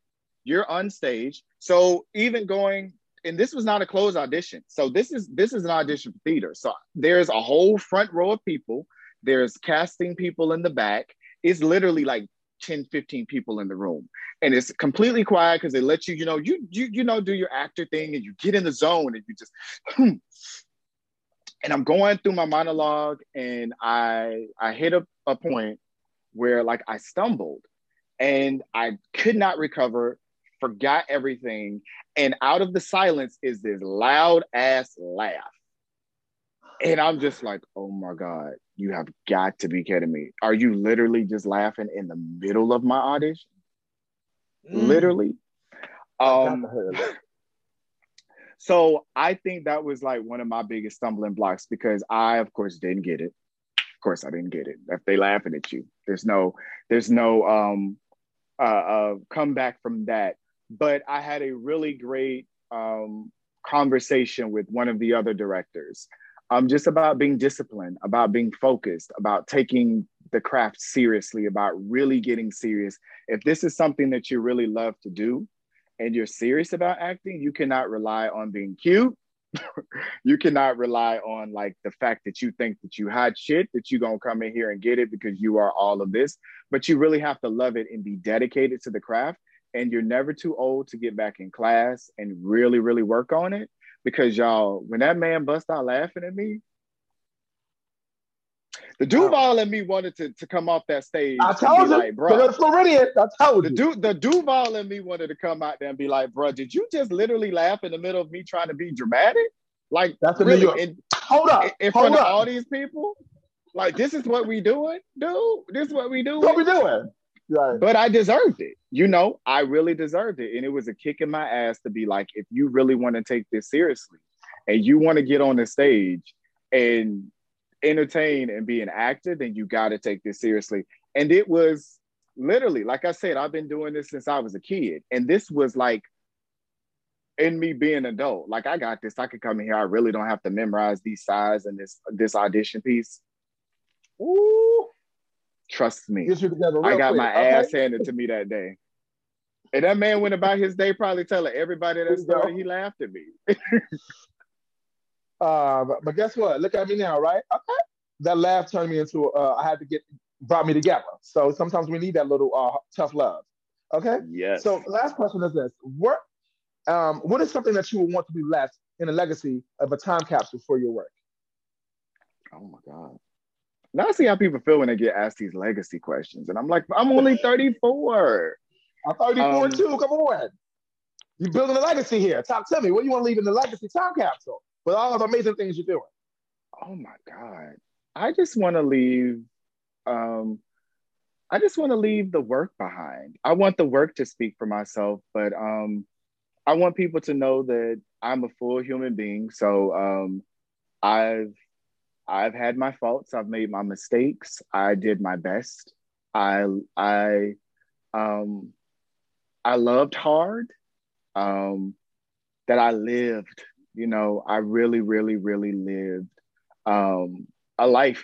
You're on stage. So even going and this was not a closed audition. So this is this is an audition for theater. So there's a whole front row of people. There's casting people in the back. It's literally like 10, 15 people in the room. And it's completely quiet because they let you, you know, you you you know, do your actor thing and you get in the zone and you just hmm. and I'm going through my monologue and I I hit a, a point where like I stumbled and I could not recover forgot everything. And out of the silence is this loud ass laugh. And I'm just like, oh my God, you have got to be kidding me. Are you literally just laughing in the middle of my audition? Mm. Literally. Um, so I think that was like one of my biggest stumbling blocks because I, of course, didn't get it. Of course, I didn't get it. If they laughing at you, there's no, there's no um, uh, uh, come back from that but I had a really great um, conversation with one of the other directors, um, just about being disciplined, about being focused, about taking the craft seriously, about really getting serious. If this is something that you really love to do and you're serious about acting, you cannot rely on being cute. you cannot rely on like the fact that you think that you had shit that you're gonna come in here and get it because you are all of this but you really have to love it and be dedicated to the craft and you're never too old to get back in class and really really work on it because y'all when that man bust out laughing at me the Duval and me wanted to, to come off that stage. I told you, like, bro. The Floridian, I told the. Du, the Duval and me wanted to come out there and be like, bro, did you just literally laugh in the middle of me trying to be dramatic? Like, that's really, New York. In, hold up, in, in hold front up. of all these people. Like, this is what we doing, dude. This is what we doing. What we doing? Right. But I deserved it. You know, I really deserved it, and it was a kick in my ass to be like, if you really want to take this seriously, and you want to get on the stage and entertain and be an actor, then you got to take this seriously. And it was literally, like I said, I've been doing this since I was a kid. And this was like in me being an adult. Like I got this. I could come in here. I really don't have to memorize these sides and this this audition piece. Ooh, trust me. I got quick. my okay. ass handed to me that day. And that man went about his day probably telling everybody that story. He laughed at me. Uh, but, but, guess what? Look at me now, right? Okay. That laugh turned me into, uh, I had to get, brought me together. So sometimes we need that little uh, tough love. Okay. Yes. So last question is this: What, um, what is something that you would want to be left in a legacy of a time capsule for your work? Oh my God. Now I see how people feel when they get asked these legacy questions, and I'm like, I'm only 34. I'm 34 um, too. Come on. You're building a legacy here. Talk to me. What do you want to leave in the legacy time capsule? with all the amazing things you're doing? Oh my God. I just want to leave um I just want to leave the work behind. I want the work to speak for myself, but um I want people to know that I'm a full human being. So um I've I've had my faults, I've made my mistakes, I did my best. I I um I loved hard. Um that I lived you know, I really, really, really lived um, a life.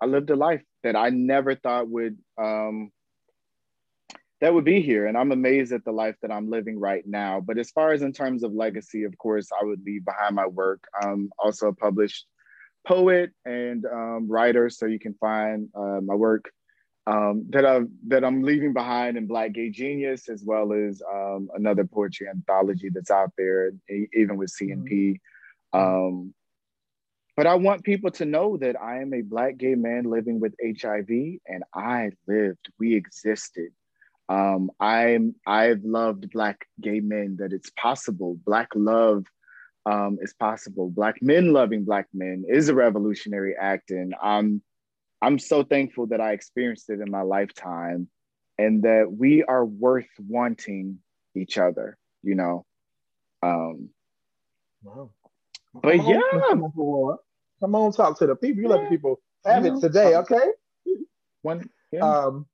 I lived a life that I never thought would um, that would be here. And I'm amazed at the life that I'm living right now. But as far as in terms of legacy, of course, I would leave behind my work. I'm also published poet and um, writer, so you can find uh, my work um, that I'm that I'm leaving behind in Black Gay Genius, as well as um, another poetry anthology that's out there, even with CNP. Mm-hmm. Um, but I want people to know that I am a Black gay man living with HIV, and I lived. We existed. Um, I'm I've loved Black gay men. That it's possible. Black love um, is possible. Black men loving Black men is a revolutionary act, and I'm I'm so thankful that I experienced it in my lifetime and that we are worth wanting each other, you know. Um wow. But come yeah. On, come on, talk to the people. You yeah. let the people have it today, okay? One yeah. um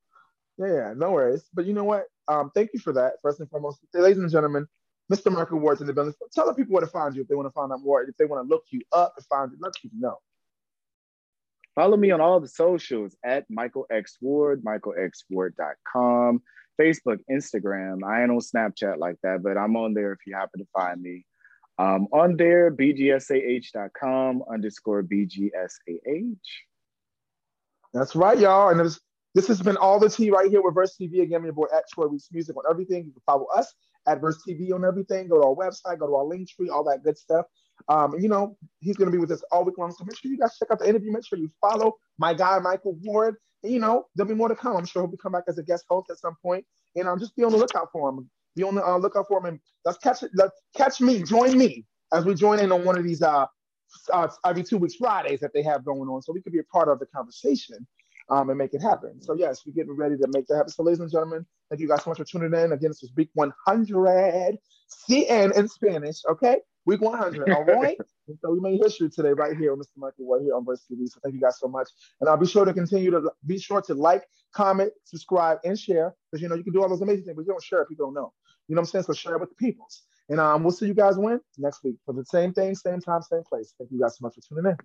yeah, no worries. But you know what? Um, thank you for that. First and foremost, ladies and gentlemen, Mr. Michael Ward's in the business. Tell the people where to find you if they want to find out more. If they want to look you up and find you, let you know. Follow me on all the socials at Michael X Ward, michaelxward.com, Facebook, Instagram. I ain't on Snapchat like that, but I'm on there if you happen to find me. Um, on there, bgsah.com underscore bgsah. That's right, y'all. And this, this has been all the tea right here with Verse TV. Again, your boy at Troy Weeks Music on everything. You can follow us at Verse TV on everything. Go to our website, go to our link tree, all that good stuff. Um, you know, he's going to be with us all week long. So make sure you guys check out the interview. Make sure you follow my guy, Michael Ward. And, you know, there'll be more to come. I'm sure he'll be come back as a guest host at some point. And um, just be on the lookout for him. Be on the uh, lookout for him. And let's catch it. Let's catch me. Join me as we join in on one of these uh, uh, every two weeks Fridays that they have going on. So we could be a part of the conversation um, and make it happen. So yes, we're getting ready to make that happen. So ladies and gentlemen, thank you guys so much for tuning in. Again, this was Week 100 CN in Spanish. Okay, Week 100. All right. so we made history today right here on Mr. Michael Ward here on Verse TV. So thank you guys so much. And I'll be sure to continue to be sure to like, comment, subscribe, and share. Because you know you can do all those amazing things, but you don't share if you don't know. You know what I'm saying? So share it with the peoples. And um, we'll see you guys when next week for the same thing, same time, same place. Thank you guys so much for tuning in.